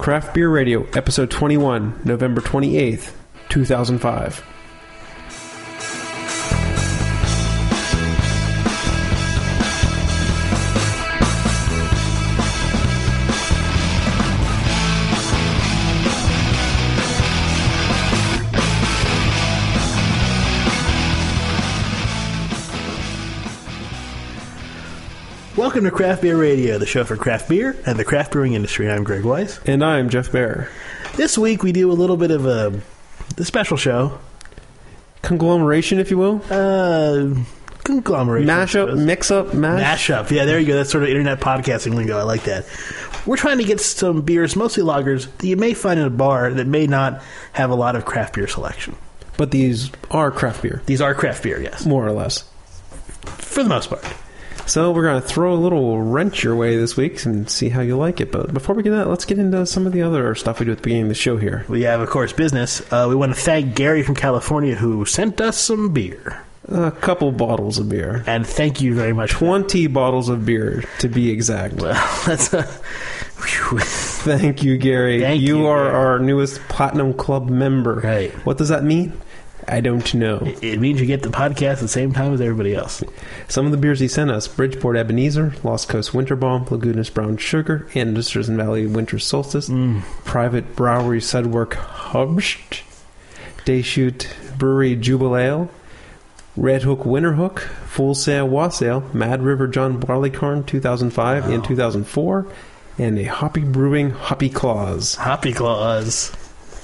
Craft Beer Radio, episode 21, November 28th, 2005. Welcome to Craft Beer Radio, the show for craft beer and the craft brewing industry. I'm Greg Weiss. And I'm Jeff Bear. This week we do a little bit of a, a special show. Conglomeration, if you will. Uh, conglomeration. Mash up, mix up, mash. Mashup. Yeah, there you go. That's sort of internet podcasting lingo. I like that. We're trying to get some beers, mostly lagers, that you may find in a bar that may not have a lot of craft beer selection. But these are craft beer, These are craft beer, yes, more or less. for the most part. So we're going to throw a little wrench your way this week and see how you like it. But before we get that, let's get into some of the other stuff we do at the beginning of the show here. We have, of course, business. Uh, we want to thank Gary from California who sent us some beer, A couple bottles of beer. and thank you very much. 20 bottles of beer, to be exact. Well, that's a. Thank you, Gary. Thank you you, are Gary. our newest Platinum Club member. Right. What does that mean? I don't know. It means you get the podcast at the same time as everybody else. Some of the beers he sent us Bridgeport Ebenezer, Lost Coast Winter Bomb, Lagunitas Brown Sugar, Anderson Valley Winter Solstice, Mm. Private Brewery Sudwerk Hübsch, Deschutes Brewery Jubelale, Red Hook Winter Hook, Full Sail Wassail, Mad River John Barleycorn 2005 and 2004, and a Hoppy Brewing Hoppy Claus. Hoppy Claws.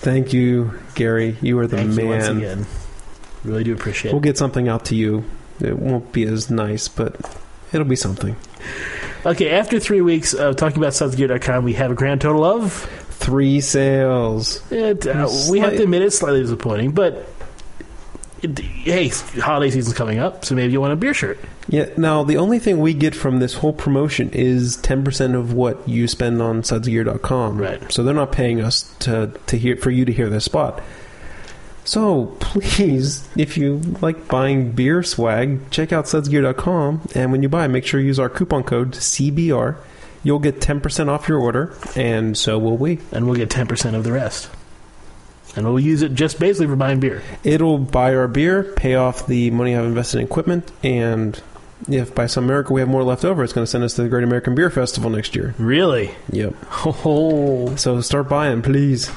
Thank you, Gary. You are the Thank you once man. again. Really do appreciate We'll it. get something out to you. It won't be as nice, but it'll be something. Okay, after three weeks of talking about sudsgear.com, we have a grand total of. Three sales. It, uh, we have to admit it's slightly disappointing, but. It, hey, holiday season's coming up, so maybe you want a beer shirt. Yeah. Now the only thing we get from this whole promotion is ten percent of what you spend on sudsgear.com. Right. So they're not paying us to to hear for you to hear this spot. So please, if you like buying beer swag, check out sudsgear.com, and when you buy, make sure you use our coupon code CBR. You'll get ten percent off your order, and so will we. and we'll get 10% of the rest. And we'll use it just basically for buying beer. It'll buy our beer, pay off the money I've invested in equipment, and if by some miracle we have more left over, it's going to send us to the Great American Beer Festival next year. Really? Yep. Oh. So start buying, please.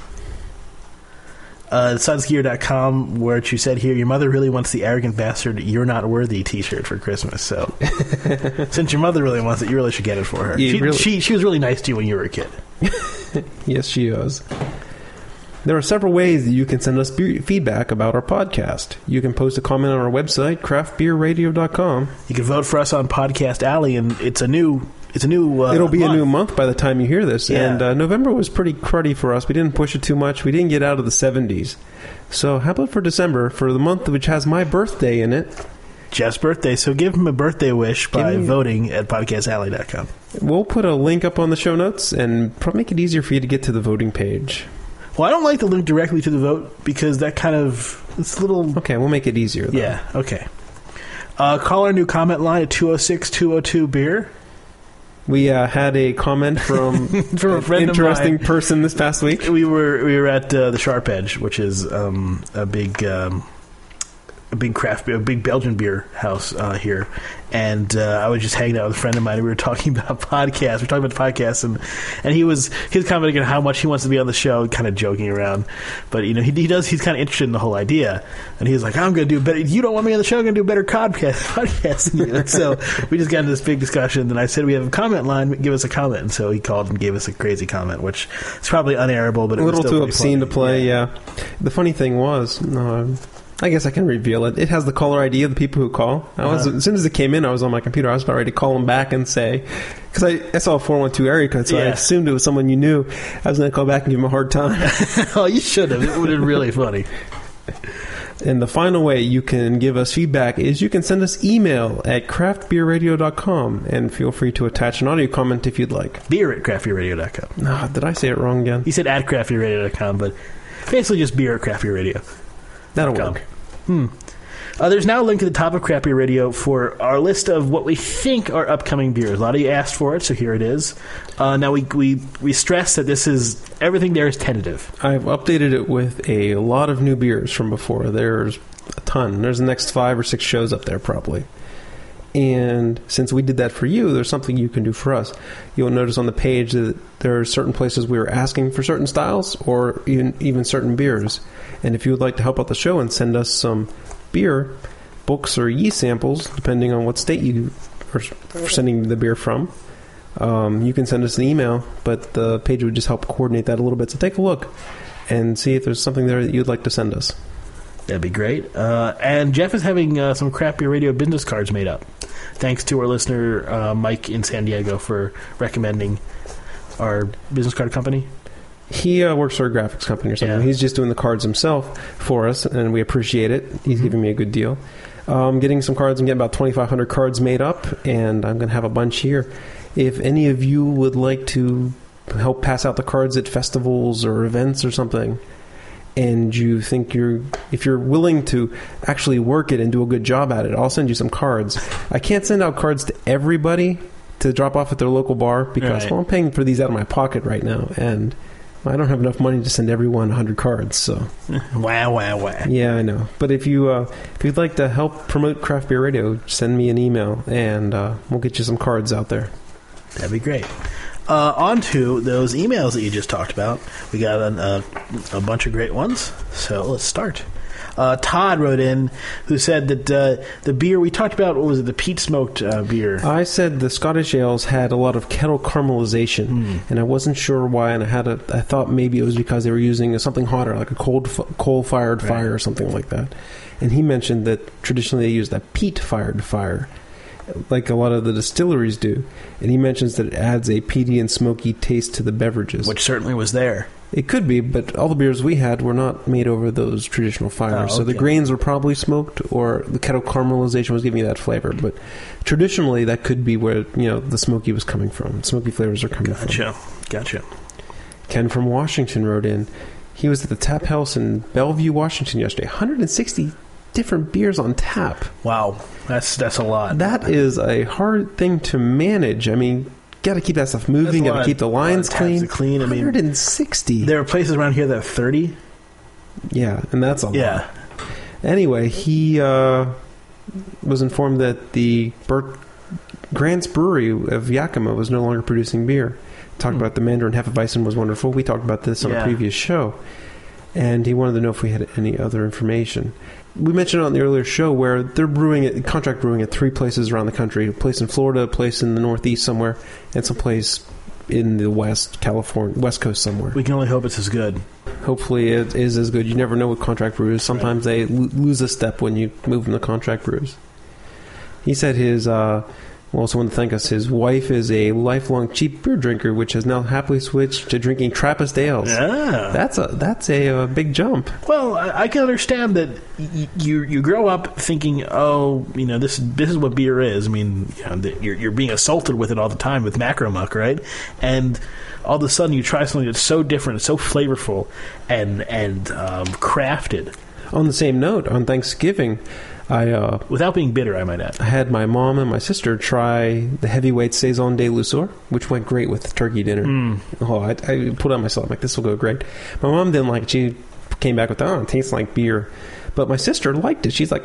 Uh, sudsgear.com, where you said here, your mother really wants the arrogant bastard, you're not worthy t shirt for Christmas. So, since your mother really wants it, you really should get it for her. Yeah, she, really- she, she was really nice to you when you were a kid. Yes, she is. There are several ways that you can send us feedback about our podcast. You can post a comment on our website, craftbeerradio.com. You can vote for us on Podcast Alley, and it's a new. It's a new. Uh, It'll be month. a new month by the time you hear this. Yeah. And uh, November was pretty cruddy for us. We didn't push it too much. We didn't get out of the 70s. So how about for December, for the month which has my birthday in it, Jeff's birthday, so give him a birthday wish by me- voting at podcastalley.com. We'll put a link up on the show notes and probably make it easier for you to get to the voting page. Well, I don't like the link directly to the vote because that kind of it's a little Okay, we'll make it easier. Though. Yeah, okay. Uh, call our new comment line at 206 202 beer. We uh, had a comment from, From a friend of interesting mine. person this past week. We were we were at uh, the Sharp Edge, which is um, a big um, a big craft beer, a big Belgian beer house uh, here, and uh, I was just hanging out with a friend of mine. and We were talking about podcasts. We were talking about the podcast, and and he was he was commenting on how much he wants to be on the show, kind of joking around. But you know, he, he does. He's kind of interested in the whole idea, and he was like, "I'm going to do better. You don't want me on the show? I'm going to do a better podcast podcast than you." And so we just got into this big discussion. And I said, "We have a comment line. Give us a comment." And so he called and gave us a crazy comment, which is probably unairable, but it a was little still too obscene to funny. play. Yeah. The funny thing was, uh, I guess I can reveal it. It has the caller ID of the people who call. I was Uh-huh. as soon as it came in, I was on my computer. I was about ready to call them back and say because I, I saw a four one two area code, so I assumed it was someone you knew. I was going to call back and give them a hard time. oh, you should have. It would have been really funny. and the final way you can give us feedback is you can send us email at craftbeerradio.com and feel free to attach an audio comment if you'd like. Beer at craftbeerradio.com. Ah, did I say it wrong again? He said at craftbeerradio.com, but basically just beer at craftbeerradio. That'll work. Hmm. Uh, there's now a link at the top of Crappy Radio for our list of what we think are upcoming beers. A lot of you asked for it, so here it is. Uh, now we, we we stress that this is everything there is tentative. I've updated it with a lot of new beers from before. There's a ton. There's the next five or six shows up there probably. And since we did that for you, there's something you can do for us. You'll notice on the page that there are certain places we were asking for certain styles or even, even certain beers. And if you would like to help out the show and send us some beer, books, or yeast samples, depending on what state you are sending the beer from, um, you can send us an email, but the page would just help coordinate that a little bit. So take a look and see if there's something there that you'd like to send us. That'd be great. Uh, and Jeff is having uh, some crappy radio business cards made up. Thanks to our listener uh, Mike in San Diego for recommending our business card company. He uh, works for a graphics company or something. Yeah. He's just doing the cards himself for us, and we appreciate it. He's giving me a good deal. Um, getting some cards. I'm getting about 2,500 cards made up, and I'm going to have a bunch here. If any of you would like to help pass out the cards at festivals or events or something, and you think you're if you're willing to actually work it and do a good job at it, I'll send you some cards. I can't send out cards to everybody to drop off at their local bar because Right. well, I'm paying for these out of my pocket right now, and I don't have enough money to send everyone 100 cards. So Wow, wow, wow. yeah, I know. But if you uh, if you'd like to help promote craft beer radio, send me an email and uh, we'll get you some cards out there. That'd be great. Uh, on to those emails that you just talked about. We got an, uh, a bunch of great ones, so let's start. Uh, Todd wrote in who said that uh, the beer we talked about, what was it, the peat smoked uh, beer? I said the Scottish ales had a lot of kettle caramelization, and I wasn't sure why. And I had a, I thought maybe it was because they were using something hotter, like a cold f- coal-fired Right. fire or something like that. And he mentioned that traditionally they use that peat-fired fire, like a lot of the distilleries do. And he mentions that it adds a peaty and smoky taste to the beverages. which certainly was there. It could be, but all the beers we had were not made over those traditional fires. Oh, So the grains were probably smoked, or the kettle caramelization was giving you that flavor. But traditionally, that could be where you know the smoky was coming from. Smoky flavors are coming from. Gotcha. Gotcha. Ken from Washington wrote in. He was at the Tap House in Bellevue, Washington yesterday. 160 different beers on tap. Wow. That's that's a lot. That is a hard thing to manage. I mean, got to keep that stuff moving. Got to keep the lot lines clean. clean. I mean- 160. there are places around here that have 30. yeah, and that's a lot. Yeah. Anyway, he uh, was informed that the Bert Grant's Brewery of Yakima was no longer producing beer. Talked Hmm. about the Mandarin Hefeweizen was wonderful. We talked about this on Yeah. a previous show, and he wanted to know if we had any other information. We mentioned on the earlier show where they're brewing it, contract brewing at three places around the country: a place in Florida, a place in the Northeast somewhere, and some place in the West California, West Coast somewhere. We can only hope it's as good. Hopefully, it is as good. You never know with contract brews. Sometimes they lo- lose a step when you move them to contract brews. He said his. Uh, we also want to thank us. His wife is a lifelong cheap beer drinker, which has now happily switched to drinking Trappist ales. Yeah. That's a that's a, uh big jump. Well, I, I can understand that y- you you grow up thinking, oh, you know, this this is what beer is. I mean, you know, you're you're being assaulted with it all the time with macro muck, right? And all of a sudden, you try something that's so different, so flavorful, and and um, crafted On the same note, on Thanksgiving, I uh, without being bitter. I might add. I had my mom and my sister try the heavyweight saison de Lusor, which went great with turkey dinner. Mm. Oh, I, I put it on myself. I'm like, this will go great. My mom didn't like it. She came back with, oh, it tastes like beer. But my sister liked it. She's like,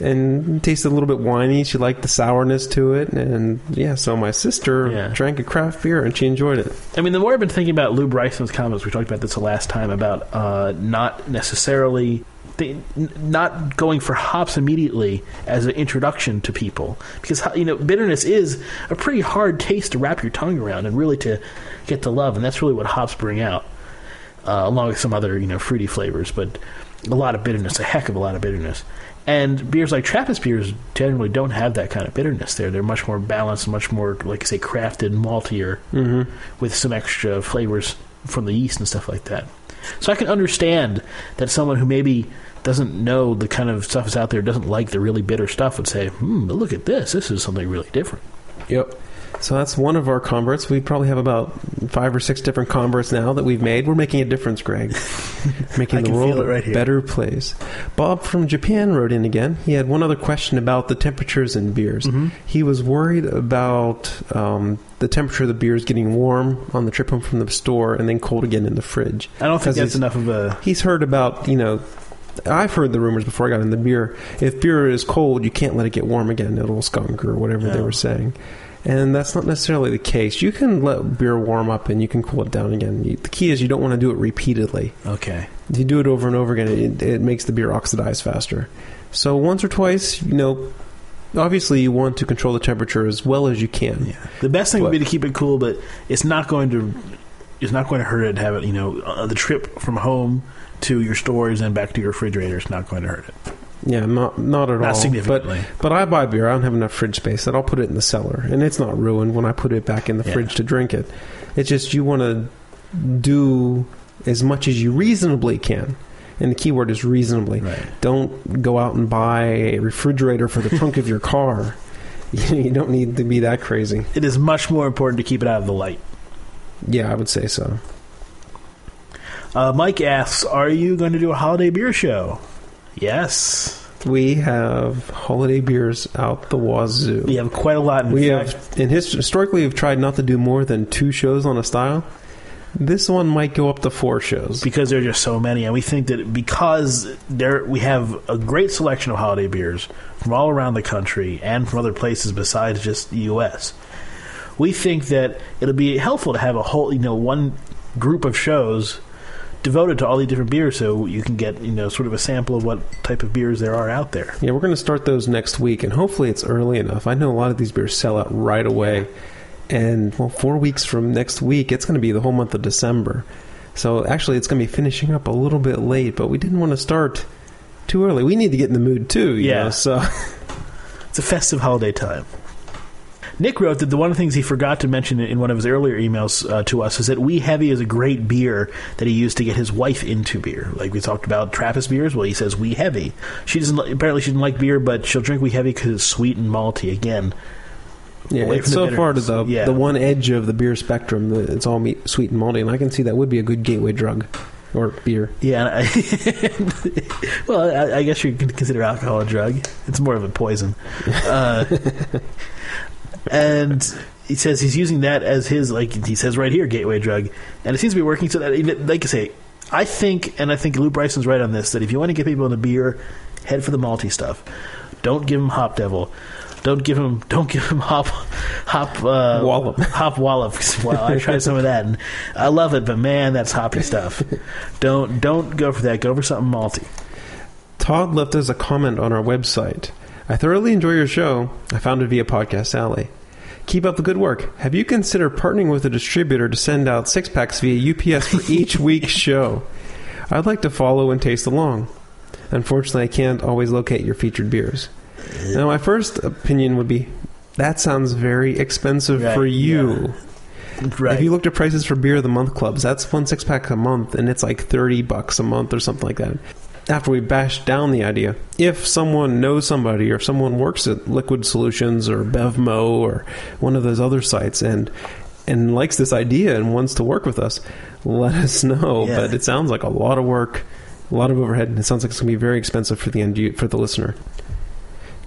and it tasted a little bit winey. She liked the sourness to it. And yeah, so my sister Yeah. drank a craft beer and she enjoyed it. I mean, the more I've been thinking about Lew Bryson's comments, we talked about this the last time about uh, not necessarily. They, n- not going for hops immediately as an introduction to people because you know bitterness is a pretty hard taste to wrap your tongue around and really to get to love and that's really what hops bring out uh, along with some other you know fruity flavors but a lot of bitterness a heck of a lot of bitterness and beers like Trappist beers generally don't have that kind of bitterness there they're much more balanced much more like I say crafted maltier Mm-hmm. with some extra flavors from the yeast and stuff like that. So I can understand that someone who maybe doesn't know the kind of stuff that's out there, doesn't like the really bitter stuff, would say, "Hmm, but look at this. This is something really different." Yep. So that's one of our converts. We probably have about five or six different converts now that we've made. We're making a difference, Greg. making the world it right a better place. Bob from Japan wrote in again. He had one other question about the temperatures in beers. Mhm. He was worried about um, the temperature of the beers getting warm on the trip home from the store and then cold again in the fridge. I don't think that's enough of a. He's heard about, you know, I've heard the rumors before I got in the beer. If beer is cold, you can't let it get warm again. It'll skunk or whatever they Oh. were saying. And that's not necessarily the case. You can let beer warm up and you can cool it down again. The key is you don't want to do it repeatedly. Okay. If you do it over and over again, it, it makes the beer oxidize faster. So once or twice, you know, obviously you want to control the temperature as well as you can. Yeah. The best thing would be to keep it cool, but it's not going to. It's not going to hurt it to have it. You know, uh, the trip from home to your stores and back to your refrigerator is not going to hurt it. Yeah, not not at all. Not significantly. But but I buy beer. I don't have enough fridge space that I'll put it in the cellar, and it's not ruined when I put it back in the Yeah. fridge to drink it. It's just you want to do as much as you reasonably can, and the key word is reasonably. right. Don't go out and buy a refrigerator for the trunk of your car. You don't need to be that crazy. It is much more important to keep it out of the light. Yeah, I would say so. Uh, Mike asks, "Are you going to do a holiday beer show?" Yes, We have holiday beers out the wazoo. we have quite a lot. In We fact, have, in his, historically, we've tried not to do more than two shows on a style. This one might go up to four shows. because there are just so many, and we think that because there we have a great selection of holiday beers from all around the country and from other places besides just the U.S. We think that it'll be helpful to have a whole, you know, one group of shows devoted to all these different beers, so you can get, you know, sort of a sample of what type of beers there are out there. Yeah, we're going to start those next week, and hopefully it's early enough. I know a lot of these beers sell out right away. And, well, four weeks from next week, it's going to be the whole month of December. So, actually, it's going to be finishing up a little bit late, but we didn't want to start too early. We need to get in the mood, too. you Yeah. know, so, It's a festive holiday time. Nick wrote that the one of the things he forgot to mention in one of his earlier emails uh, to us is that Wee Heavy is a great beer that he used to get his wife into beer. Like we talked about Trappist beers. Well, he says Wee Heavy. She doesn't. Apparently, she didn't like beer, but she'll drink Wee Heavy because it's sweet and malty. Again, yeah, it's so far to the, Yeah. the one edge of the beer spectrum. It's all meat, sweet and malty, and I can see that would be a good gateway drug or beer. yeah. I, well, I, I guess you can consider alcohol a drug. It's more of a poison. Uh, and he says he's using that as his like he says right here gateway drug. And it seems to be working. So that even like i say i think and i think lew bryson's right on this that if you want to get people into beer head for the malty stuff. Don't give them hop devil. Don't give him don't give him hop hop uh, Wallop. hop wallop. Well i tried some of that and i love it but man that's hoppy stuff. Don't don't go for that. Go for something malty. Todd left us a comment on our website. I thoroughly enjoy your show. I found it via Podcast Alley. Keep up the good work. Have you considered partnering with a distributor to send out six packs via UPS for each week's show? I'd like to follow and taste along. Unfortunately, I can't always locate your featured beers. Now, my first opinion would be that sounds very expensive Right, for you. right If you looked at prices for beer of the month clubs, that's one six pack a month, and it's like thirty bucks a month or something like that. After we bashed down the idea, if someone knows somebody or someone works at Liquid Solutions or Bevmo or one of those other sites and and likes this idea and wants to work with us, let us know. Yeah. But it sounds like a lot of work, a lot of overhead, and it sounds like it's going to be very expensive for the end for the listener.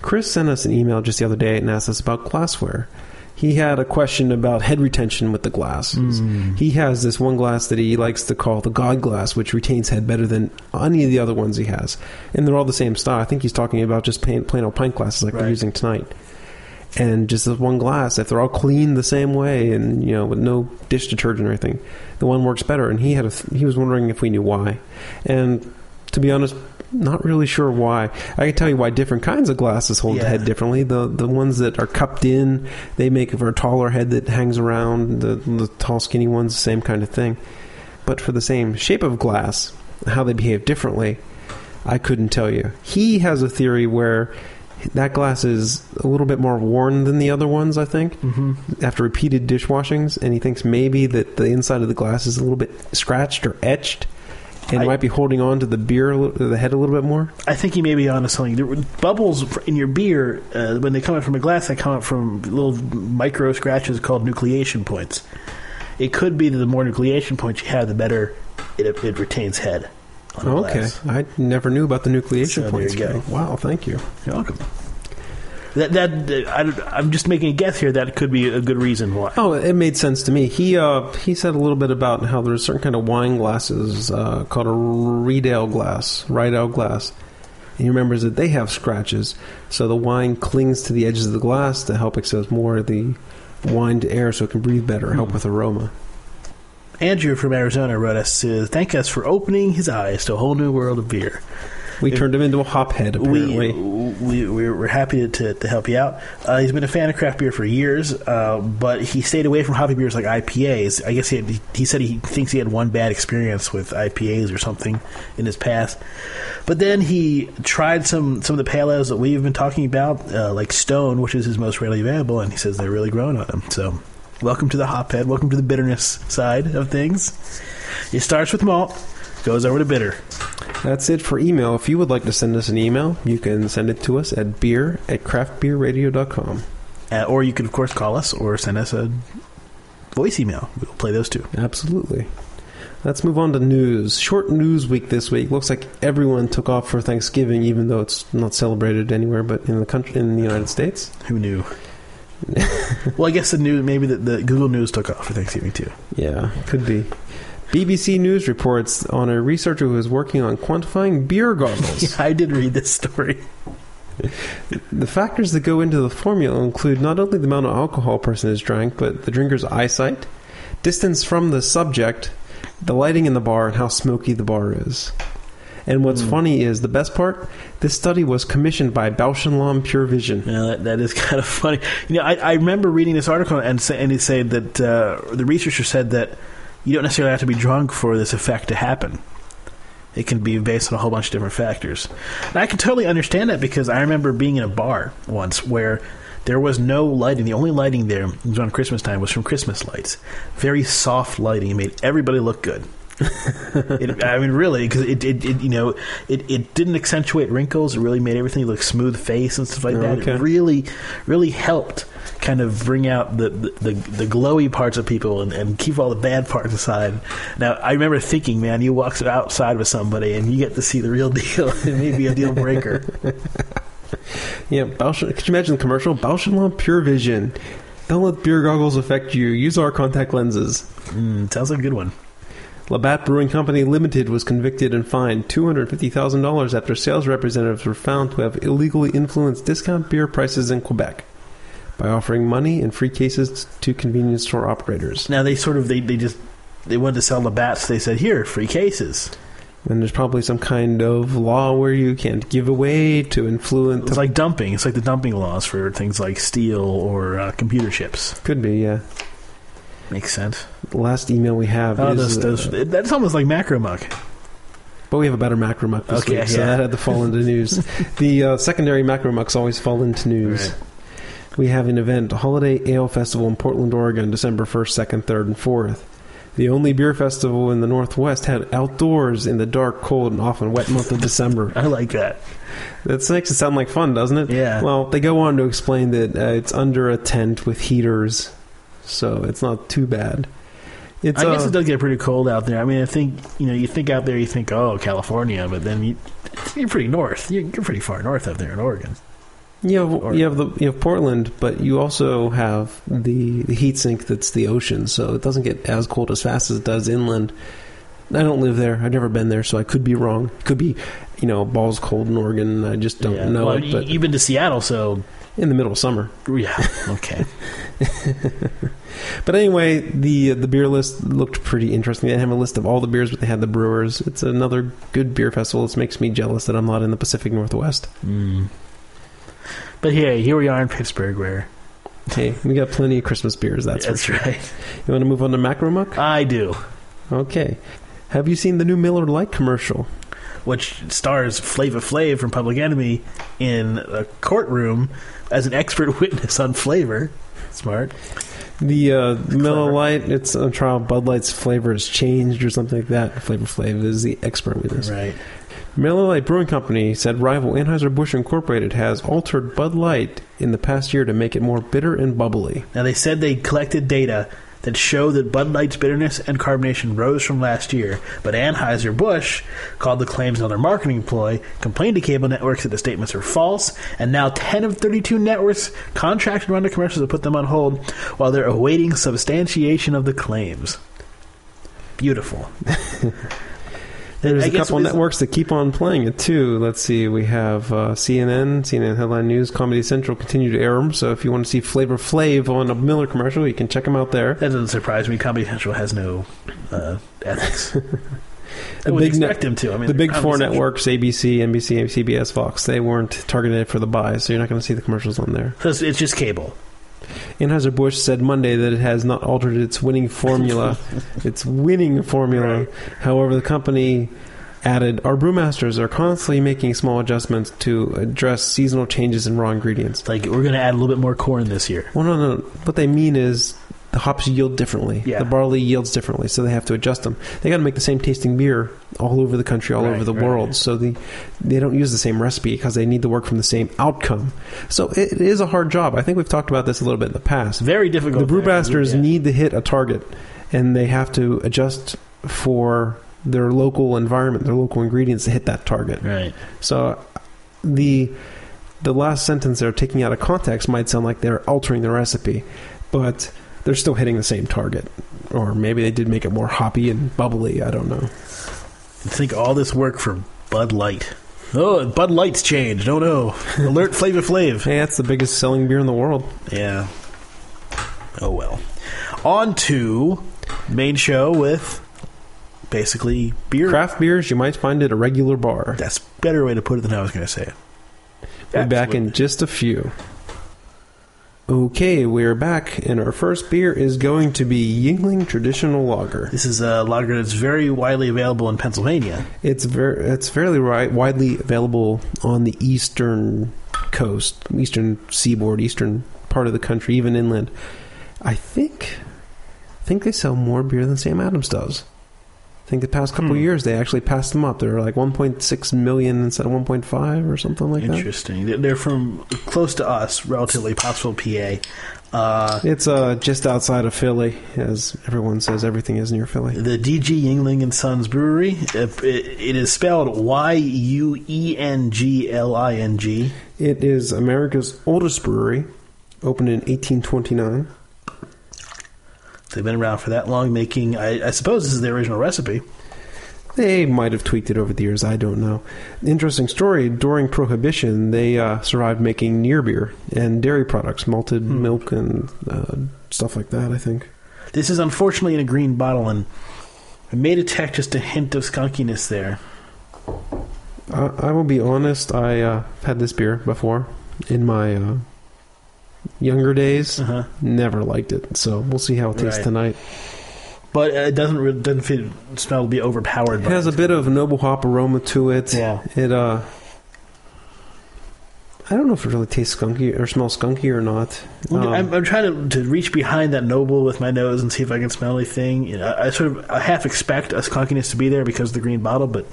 Chris sent us an email just the other day and asked us about glassware. He had a question about head retention with the glasses. Mm. He has this one glass that he likes to call the God glass, which retains head better than any of the other ones he has. And they're all the same style. I think he's talking about just plain, plain old pint glasses like we're using tonight. And just this one glass, if they're all cleaned the same way and, you know, with no dish detergent or anything, the one works better. And he had a, he was wondering if we knew why. And to be honest, not really sure why. I can tell you why different kinds of glasses hold Yeah. the head differently. The the ones that are cupped in, they make for a taller head that hangs around. The, the tall, skinny ones, the same kind of thing. But for the same shape of glass, how they behave differently, I couldn't tell you. He has a theory where that glass is a little bit more worn than the other ones. I think hmm after repeated dishwashings, and he thinks maybe that the inside of the glass is a little bit scratched or etched, and I- might be holding on to the beer, the head a little bit more. I think you may be onto something. There were bubbles in your beer uh, when they come out from a glass. They come out from little micro scratches called nucleation points. It could be that the more nucleation points you have, the better it, it retains head. On Okay, glass. I never knew about the nucleation So points. Wow, thank you. You're welcome. That that I, I'm just making a guess here. That could be a good reason why. Oh, it made sense to me. He uh, he said a little bit about how there's certain kind of wine glasses uh, called a Riedel glass, Riedel glass. And he remembers that they have scratches, so the wine clings to the edges of the glass to help expose more of the wine to air, so it can breathe better, help with aroma. Andrew from Arizona wrote us to thank us for opening his eyes to a whole new world of beer. We If- turned him into a hophead, apparently. We, we, we're we're happy to, to help you out. Uh, he's been a fan of craft beer for years, uh, but he stayed away from hoppy beers like IPAs. I guess he, had, he said he thinks he had one bad experience with IPAs or something in his past. But then he tried some, some of the pale ales that we've been talking about, uh, like Stone, which is his most readily available, and he says they're really growing on him. So, welcome to the hophead. Welcome to the bitterness side of things. It starts with malt, goes over to bitter. That's it for email. If you would like to send us an email, you can send it to us at beer at craftbeerradio.com. Uh, or you can, of course, call us or send us a voice email. We'll play those too. Absolutely. Let's move on to news. Short news week this week. Looks like everyone took off for Thanksgiving, even though it's not celebrated anywhere but in the country, in the United States. Who knew? well, I guess the news, maybe the, the Google News took off for Thanksgiving too. Yeah, could be. BBC News reports on a researcher who is working on quantifying beer goggles. Yeah, I did read this story. The factors that go into the formula include not only the amount of alcohol a person has drank, but the drinker's eyesight, distance from the subject, the lighting in the bar, and how smoky the bar is. And what's Hmm. funny is the best part. This study was commissioned by Bausch and Lomb Pure Vision. Know, that, that is kind of funny. You know, I, I remember reading this article and, say, and it said that uh, the researcher said that you don't necessarily have to be drunk for this effect to happen. It can be based on a whole bunch of different factors. And I can totally understand that because I remember being in a bar once where there was no lighting. The only lighting there was on Christmas time was from Christmas lights. Very soft lighting. It made everybody look good. it, I mean, really, because it, it, it, you know, it, it didn't accentuate wrinkles. It really made everything look smooth face and stuff like Oh, that. okay. It really, really helped kind of bring out the, the, the, the glowy parts of people and, and keep all the bad parts aside. Now, I remember thinking, man, you walk outside with somebody and you get to see the real deal. it may be a deal breaker. Yeah, Bausch, could you imagine the commercial? Bausch and Lomb Pure Vision. Don't let beer goggles affect you. Use our contact lenses. Mm, sounds like a good one. Labatt Brewing Company Limited was convicted and fined $250,000 after sales representatives were found to have illegally influenced discount beer prices in Quebec by offering money and free cases to convenience store operators. Now, they sort of, they, they just, they wanted to sell the bats. They said, here, free cases. And there's probably some kind of law where you can't give away to influence. It's like dumping. It's like the dumping laws for things like steel or uh, computer chips. Could be, yeah. Makes sense. The last email we have Oh, is. those, uh, that's almost like macro muck. but we have a better macro muck this Okay, week, so yeah. that had to fall into news. the uh, secondary macro mucks always fall into news. Right. We have an event, a Holiday Ale Festival in Portland, Oregon, December 1st, 2nd, 3rd, and 4th. The only beer festival in the Northwest had outdoors in the dark, cold, and often wet month of December. I like that. That makes it sound like fun, doesn't it? Yeah. Well, they go on to explain that uh, it's under a tent with heaters, so it's not too bad. It's, I guess uh, it does get pretty cold out there. I mean, I think you know, you think out there, you think, oh, California, but then you, you're pretty north. You're, you're pretty far north up there in Oregon. You have, Or- you have the you have Portland, but you also have the, the heat sink that's the ocean, so it doesn't get as cold as fast as it does inland. I don't live there. I've never been there, so I could be wrong. It could be, you know, balls cold in Oregon. I just don't Yeah. know Well, it. But you've been to Seattle, so in the middle of summer. yeah, okay. But anyway, the the beer list looked pretty interesting. They have a list of all the beers, but they had the brewers. It's another good beer festival. It makes me jealous that I'm not in the Pacific Northwest. Mm. But hey, here we are in Pittsburgh, where Hey, we got plenty of Christmas beers. That's, that's, sure. right. You want to move on to Macro Muck? I do. Okay. Have you seen the new Miller Lite commercial? Which stars Flavor Flav from Public Enemy in a courtroom as an expert witness on flavor. Smart. The uh, Miller Lite, it's on trial. Bud Light's flavor has changed or something like that. Flavor Flav is the expert witness. Right. Miller Lite Brewing Company said rival Anheuser-Busch Incorporated has altered Bud Light in the past year to make it more bitter and bubbly. Now they said they collected data that show that Bud Light's bitterness and carbonation rose from last year, but Anheuser-Busch called the claims another marketing ploy, complained to cable networks that the statements are false, and now 10 of 32 networks contracted the commercials to put them on hold while they're awaiting substantiation of the claims. Beautiful. There's I a couple networks that keep on playing it too. Let's see, we have uh, CNN, CNN Headline News, Comedy Central continue to air them. So if you want to see Flavor Flav on a Miller commercial, you can check them out there. That doesn't surprise me. Comedy Central has no uh, ethics. The would big expect them to. I mean, the big four networks, ABC, NBC, CBS, Fox, they weren't targeted for the buy, so you're not going to see the commercials on there. So it's, it's just cable. Anheuser-Busch said Monday that it has not altered its winning formula. its winning formula. Right. However, the company added, Our brewmasters are constantly making small adjustments to address seasonal changes in raw ingredients. Like we're going to add a little bit more corn this year. Well, no, no. What they mean is the hops yield differently. Yeah. The barley yields differently, so they have to adjust them. They got to make the same tasting beer all over the country, all Right, over the right. world. So the they don't use the same recipe because they need to work from the same outcome. So it, it is a hard job. I think we've talked about this a little bit in the past. Very difficult. The brewmasters Yeah. need to hit a target, and they have to adjust for their local environment, their local ingredients to hit that target. Right. So the the last sentence they're taking out of context might sound like they're altering the recipe, but they're still hitting the same target. Or maybe they did make it more hoppy and bubbly. I don't know. I Think all this work for Bud Light. Oh, Bud Light's changed. Oh no! Alert Flavor Flav. Hey, that's the biggest selling beer in the world. Yeah. Oh well. On to main show with basically beer. Craft beers you might find at a regular bar. That's a better way to put it than I was going to say it. We'll be back in just a few. Okay, we're back, and our first beer is going to be Yuengling Traditional Lager. This is a lager that's very widely available in Pennsylvania. It's very, it's fairly ri- widely available on the eastern coast, eastern seaboard, eastern part of the country, even inland. I think, I think they sell more beer than Sam Adams does. I think the past couple Hmm. of years they actually passed them up. They're like 1.6 million instead of 1.5 or something like that. Interesting. They're- They're from close to us, relatively, Pottsville, PA. Uh, It's uh, just outside of Philly, as everyone says. Everything is near Philly. the DG Yuengling and Sons Brewery. It, it, it is spelled Y U E N G L I N G. It is America's oldest brewery, opened in 1829. They've been around for that long, making. I, I suppose this is the original recipe. They might have tweaked it over the years. I don't know. Interesting story. During Prohibition, they uh, survived making near beer and dairy products, malted Hmm. milk and uh, stuff like that. I think. This is unfortunately in a green bottle, and I may detect just a hint of skunkiness there. I, I will be honest. I uh, had this beer before in my uh, younger days. Uh-huh. Never liked it. So we'll see how it tastes Right. tonight. But it doesn't re- doesn't feel, smell to be overpowered. It has a bit of noble hop aroma to it. Yeah. It uh I don't know if it really tastes skunky or smells skunky or not. Um, I'm, I'm trying to, to reach behind that noble with my nose and see if I can smell anything. You know, I, I sort of I half expect a skunkiness to be there because of the green bottle, but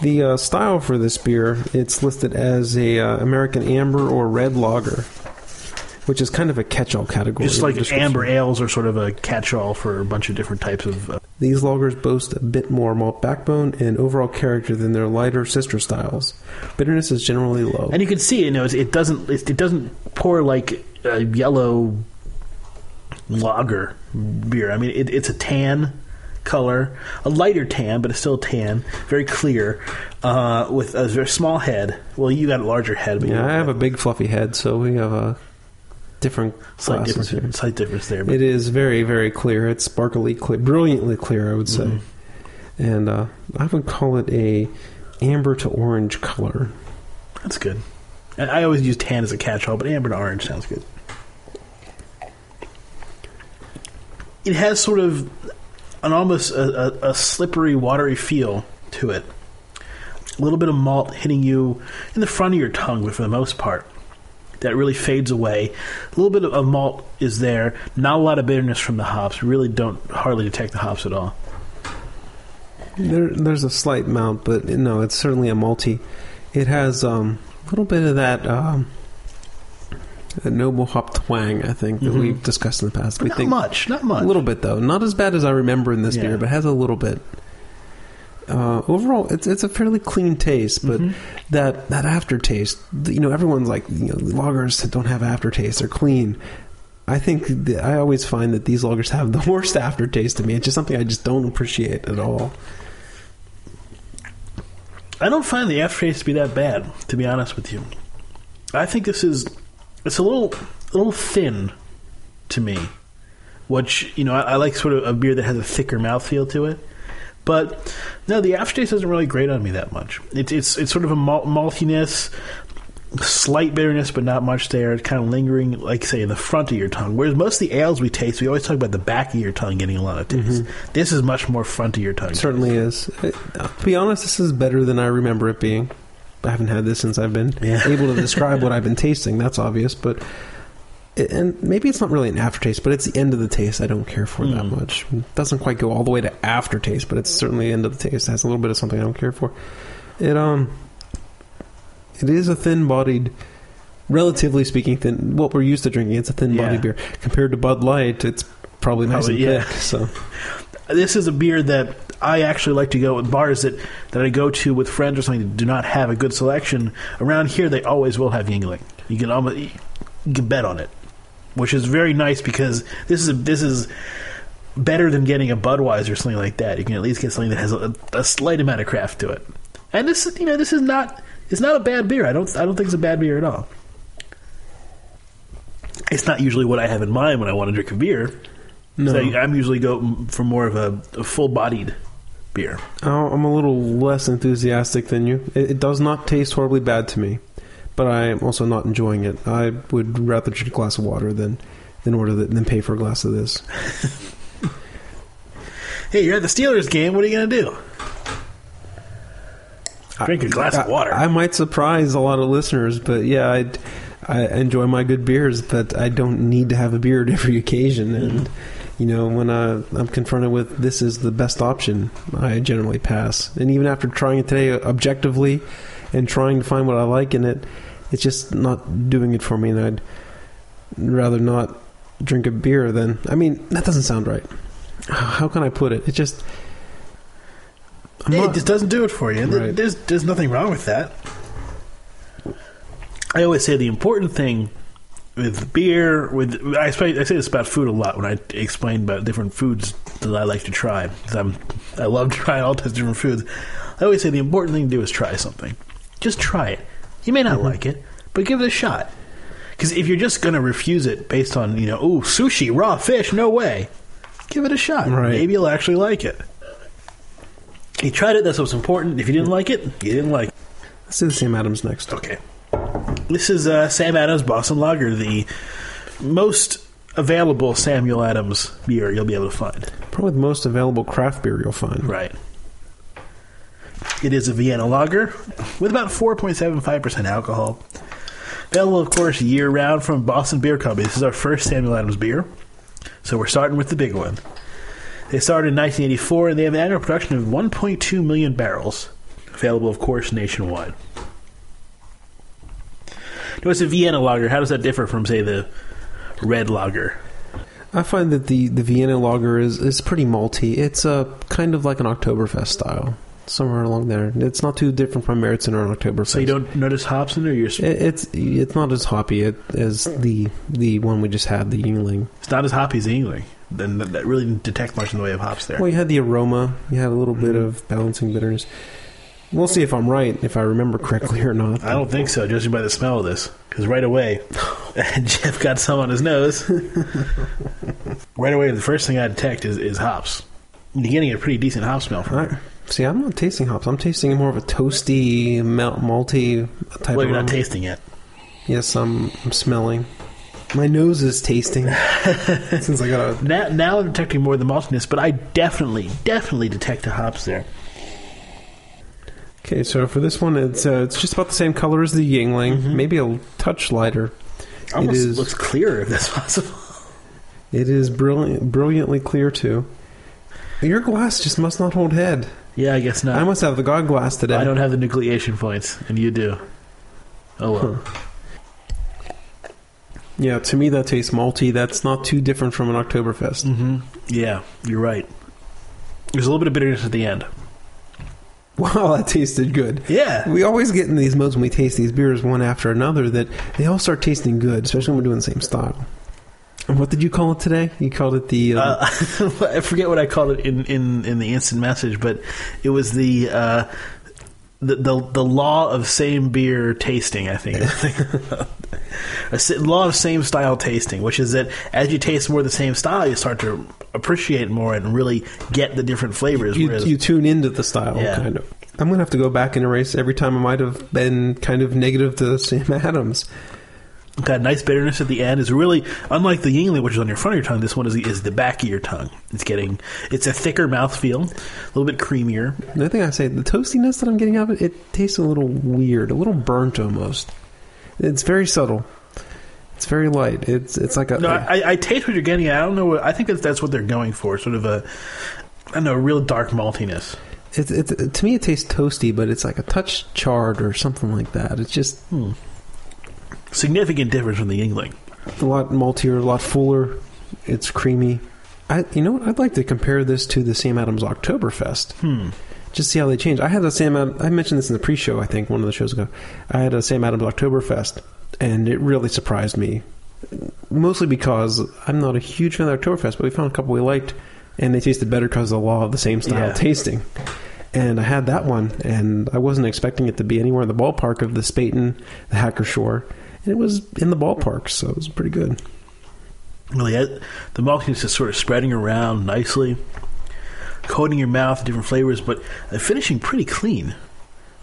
the uh, style for this beer, it's listed as a uh, American amber or red lager, which is kind of a catch-all category. just like amber ales are sort of a catch-all for a bunch of different types of. Uh, These lagers boast a bit more malt backbone and overall character than their lighter sister styles. Bitterness is generally low. and you can see, you know, it doesn't it, doesn't pour like a yellow lager beer. I mean, it, it's a tan color, a lighter tan, but it's still tan, very clear, uh, with a very small head. Well, you got a larger head, but you yeah, I have a big fluffy head, so we have a different slight difference, here. slight difference there. But It is very, very clear. It's sparkly clear, brilliantly clear, I would say. Mhm. And uh, I would call it a amber to orange color. That's good. And I always use tan as a catch-all, but amber to orange sounds good. It has sort of an almost a, a, a slippery, watery feel to it. A little bit of malt hitting you in the front of your tongue, but for the most part, that really fades away. A little bit of malt is there. Not a lot of bitterness from the hops. Really don't hardly detect the hops at all. There, there's a slight amount, but no, it's certainly a malty. It has um, a little bit of that um, that noble hop twang, I think, that Mhm. we've discussed in the past. We not think much. Not much. a little bit though, not as bad as I remember in this Yeah. beer, but has a little bit. Uh, overall, it's it's a fairly clean taste, but Mhm. that that aftertaste, you know, everyone's like, you know, lagers don't have aftertaste; they're clean. I think that I always find that these lagers have the worst aftertaste to me. It's just something I just don't appreciate at all. I don't find the aftertaste to be that bad, to be honest with you. I think this is it's a little a little thin to me. Which you know, I, I like sort of a beer that has a thicker mouthfeel to it. But no, the aftertaste doesn't really grate on me that much. It's it's it's sort of a malt, maltiness, slight bitterness, but not much there. It's kind of lingering, like say, in the front of your tongue. Whereas most of the ales we taste, we always talk about the back of your tongue getting a lot of taste. Mm-hmm. This is much more front of your tongue. It certainly is. It- to be honest, this is better than I remember it being. I haven't had this since I've been Yeah. able to describe what I've been tasting. That's obvious, but and maybe it's not really an aftertaste, but it's the end of the taste. I don't care for that Mm. much. It doesn't quite go all the way to aftertaste, but it's certainly the end of the taste. It has a little bit of something I don't care for. It um, it is a thin-bodied, relatively speaking, thin. What we're used to drinking, it's a thin-bodied Yeah. beer compared to Bud Light. It's probably nice Probably, and yeah. thick. So this is a beer that I actually like to go with bars that, that I go to with friends or something that do not have a good selection. Around here, they always will have Yuengling. You can almost you can bet on it, which is very nice because this is a, this is better than getting a Budweiser or something like that. You can at least get something that has a, a slight amount of craft to it. And this is- you know this is not it's not a bad beer. I don't I don't think it's a bad beer at all. It's not usually what I have in mind when I want to drink a beer. no, So I'm usually go for more of a, a full-bodied beer. Oh, I'm a little less enthusiastic than you. It, it does not taste horribly bad to me, but I am also not enjoying it. I would rather drink a glass of water than than order than pay for a glass of this. Hey, you're at the Steelers game. What are you going to do? Drink a glass of I- water. I, might surprise a lot of listeners, but yeah, I I enjoy my good beers, but I don't need to have a beer at every occasion. And mm-hmm. you know, when I, I'm confronted with this is the best option, I generally pass. And even after trying it today objectively and trying to find what I like in it, it's just not doing it for me. And I'd rather not drink a beer than. I mean, that doesn't sound right. How can I put it? It just. I'm Hey, not- it just doesn't do it for you. and Right. There's there's nothing wrong with that. I always say the important thing with beer, with I say, I say this about food a lot when I explain about different foods that I like to try. 'cause I'm I love trying all types of different foods. I always say the important thing to do is try something. Just try it. You may not Mm-hmm. like it, but give it a shot. Because if you're just going to refuse it based on you know, oh sushi, raw fish, no way. Give it a shot. Right. Maybe you'll actually like it. You tried it. That's what's important. If you didn't like it, you didn't like it. Let's do the Sam Adams next. Okay. This is uh, Sam Adams Boston Lager, the most available Samuel Adams beer you'll be able to find. Probably the most available craft beer you'll find. Right. It is a Vienna lager with about 4.75% alcohol. Available, of course, year round from Boston Beer Company. This is our first Samuel Adams beer. So we're starting with the big one. They started in 1984 and they have an annual production of 1.2 million barrels. Available, of course, nationwide. Now, it's a Vienna lager. How does that differ from, say, the red lager? I find that the, the Vienna lager is, is pretty malty. It's uh, kind of like an Oktoberfest style, somewhere along there. It's not too different from Märzen or Oktoberfest. So you don't notice hops in there? You're, It, it's it's not as hoppy it, as the the one we just had, the Yuengling. it's not as hoppy as Yuengling. Then that, that really didn't detect much in the way of hops there. Well, you had the aroma. You had a little bit Mm-hmm. of balancing bitterness. We'll see if I'm right, if I remember correctly or not. I don't think so, judging by the smell of this. Because right away, Jeff got some on his nose. right away, the first thing I detect is, is hops. You're getting a pretty decent hop smell from it. See, I'm not tasting hops. I'm tasting more of a toasty, malt, malty type Well, of you're not tasting it. Yes, I'm, I'm smelling. My nose is tasting. Since I got a Now, now I'm detecting more of the maltiness, but I definitely, definitely detect the hops there. Okay, so for this one, it's uh, it's just about the same color as the Yuengling, maybe a touch lighter. Almost is- looks clearer if that's possible. It is brilliant, brilliantly clear too. Your glass just must not hold head. Yeah, I guess not. I must have the god glass today. I don't have the nucleation points, and you do. Oh well. Yeah, to me that tastes malty. That's not too different from an Oktoberfest. hmm Yeah, you're right. There's a little bit of bitterness at the end. Wow, that tasted good. Yeah. We always get in these modes when we taste these beers one after another that they all start tasting good, especially when we're doing the same style. What did you call it today? You called it the. Uh, Uh, I forget what I called it in, in, in the instant message, but it was the uh, the, the the law of same beer tasting. I think a law of same style tasting, which is that as you taste more of the same style, you start to appreciate more and really get the different flavors. you, whereas- you tune into the style, Yeah. kind of. I'm going to have to go back and erase every time I might have been kind of negative to Sam Adams. Got nice bitterness at the end. Is really unlike the Yuengling, which is on your front of your tongue. This one is the, is the back of your tongue. It's getting it's a thicker mouthfeel, a little bit creamier. The thing I say, the toastiness that I'm getting out of it, it tastes a little weird, a little burnt almost. It's very subtle. It's very light. It's it's like a No, I, I taste what you're getting. at. I don't know. What, I think that that's what they're going for. Sort of a I don't know, a real dark maltiness. it's, it's to me it tastes toasty, but it's like a touch charred or something like that. It's just Hmm. Significant difference from the Yuengling. a lot maltier, a lot fuller. It's creamy. I you know what? I'd like to compare this to the Sam Adams Oktoberfest. Hmm. Just see how they change. I had a Sam. Ad- I mentioned this in the pre-show. I think one of the shows ago. I had a Sam Adams Oktoberfest, and it really surprised me. Mostly because I'm not a huge fan of the Oktoberfest, but we found a couple we liked, and they tasted better because of the law of the same style Yeah. tasting. And I had that one, and I wasn't expecting it to be anywhere in the ballpark of the Spaten, the Hacker-Pschorr, and it was in the ballpark, so it was pretty good. Really, it- the maltiness is sort of spreading around nicely, coating your mouth with different flavors, but finishing pretty clean,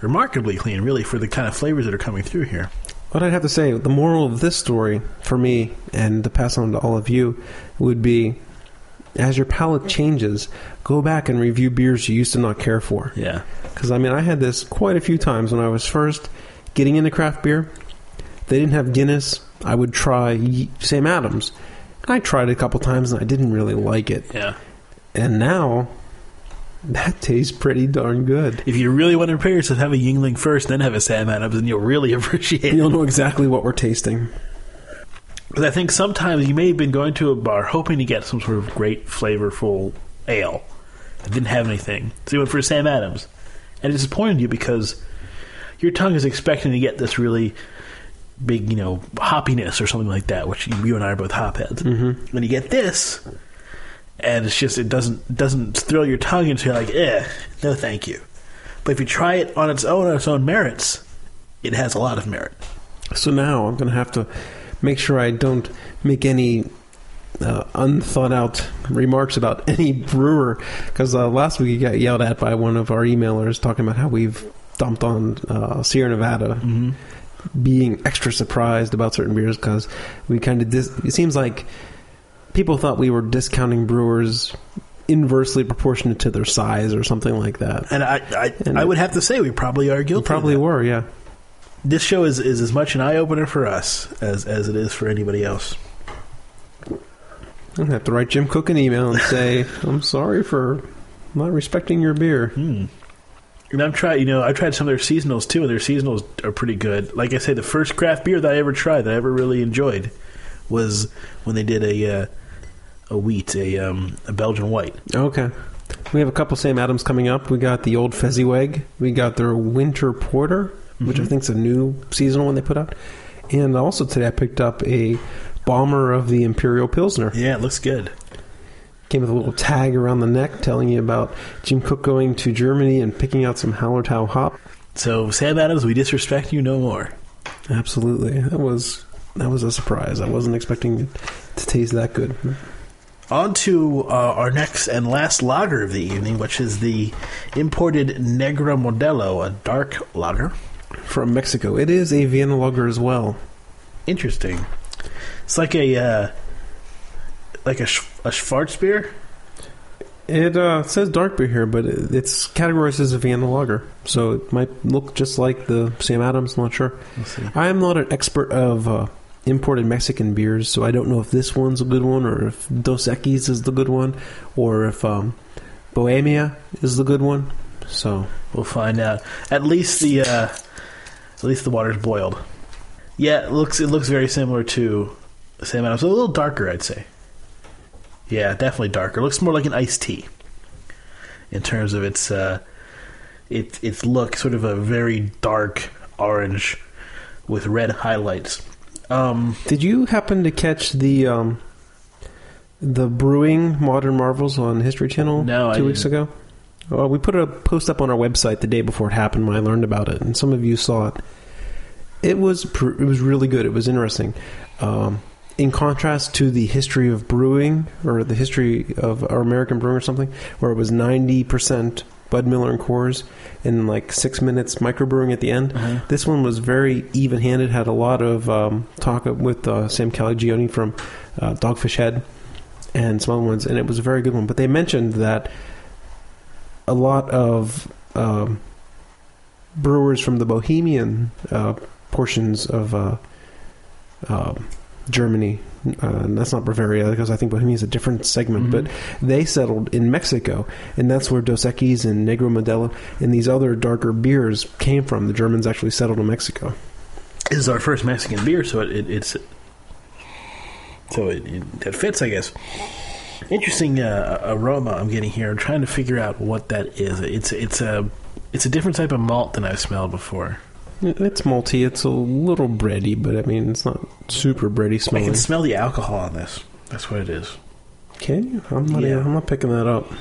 remarkably clean, really, for the kind of flavors that are coming through here. What I'd have to say, the moral of this story for me, and to pass on to all of you, would be as your palate changes, go back and review beers you used to not care for. Yeah. Because, I mean, I had this quite a few times when I was first getting into craft beer. They didn't have Guinness. I would try Sam Adams. I tried it a couple times and I didn't really like it. Yeah. And now, that tastes pretty darn good. If you really want to prepare yourself, have a Yuengling first, then have a Sam Adams, and you'll really appreciate it. You'll know exactly what we're tasting. Because I think sometimes you may have been going to a bar hoping to get some sort of great, flavorful ale. It didn't have anything. So you went for a Sam Adams. And it disappointed you because your tongue is expecting to get this really big, you know, hoppiness or something like that, which you, you and I are both hopheads. Mm-hmm. When you get this, and it's just, it doesn't doesn't thrill your tongue into like, eh, no thank you. But if you try it on its own, on its own merits, it has a lot of merit. So now I'm going to have to make sure I don't make any uh, unthought out remarks about any brewer because uh, last week he got yelled at by one of our emailers talking about how we've dumped on uh, Sierra Nevada Mm-hmm. Being extra surprised about certain beers because we kind of dis- it seems like people thought we were discounting brewers inversely proportionate to their size or something like that. And I, I, And- I would have to say we probably are We guilty. of probably were, yeah. This show is, is as much an eye opener for us as as it is for anybody else. I'm gonna have to write Jim Koch an email and say I'm sorry for not respecting your beer. Hmm. And I've tried, you know, I've tried some of their seasonals too, and their seasonals are pretty good. Like I say, the first craft beer that I ever tried, that I ever really enjoyed, was when they did a uh, a wheat, a um, a Belgian white. Okay. We have a couple Sam Adams coming up. We got the old Fezziwig. We got their Winter Porter, which I think is a new seasonal one they put out. And also today I picked up a bomber of the Imperial Pilsner. Yeah, it looks good. Came with a little tag around the neck telling you about Jim Koch going to Germany and picking out some Hallertau hop. So Sam Adams, we disrespect you no more. Absolutely. That was that was a surprise. I wasn't expecting it to taste that good. On to uh, our next and last lager of the evening, which is the imported Negra Modelo, a dark lager. From Mexico. It is a Vienna lager as well. Interesting. It's like a uh, like a, sh- a Schwarzbier. It uh, says dark beer here, but it, it's categorized as a Vienna lager, so it might look just like the Sam Adams. I'm not sure. I am not an expert of uh, imported Mexican beers, so I don't know if this one's a good one or if Dos Equis is the good one or if um, Bohemia is the good one. So We'll find out. At least the uh, at least the water's boiled. Yeah, it looks it looks very similar to Sam Adams. A little darker, I'd say. Yeah, definitely darker. Looks more like an iced tea in terms of its uh, its its look. Sort of a very dark orange with red highlights. Um, Did you happen to catch the um, the brewing modern marvels on History Channel No, I two weeks ago? Well, we put a post up on our website the day before it happened when I learned about it, and some of you saw it. It was pr- it was really good. It was interesting. Um, in contrast to the history of brewing or the history of our American brewing or something, where it was ninety percent Bud Miller and Coors and like six minutes microbrewing at the end. Uh-huh. This one was very even-handed. Had a lot of um, talk with uh, Sam Calagione from uh, Dogfish Head and some other ones, and it was a very good one. But they mentioned that a lot of um, brewers from the Bohemian uh, portions of uh, um Germany. Uh, that's not Bavaria because I think Bohemia is a different segment, Mhm. but they settled in Mexico, and that's where Dos Equis and Negro Modelo and these other darker beers came from. The Germans actually settled in Mexico. this is our first Mexican beer, so it, it, it's so it, it, that fits, I guess. Interesting uh, aroma I'm getting here. I'm trying to figure out what that is. It's it's a it's a different type of malt than I've smelled before. It- It's malty. It's a little bready, but I mean, it's not super bready smelling. I can smell the alcohol on this. That's what it is. Can you? I'm not. Yeah. I'm not picking that up.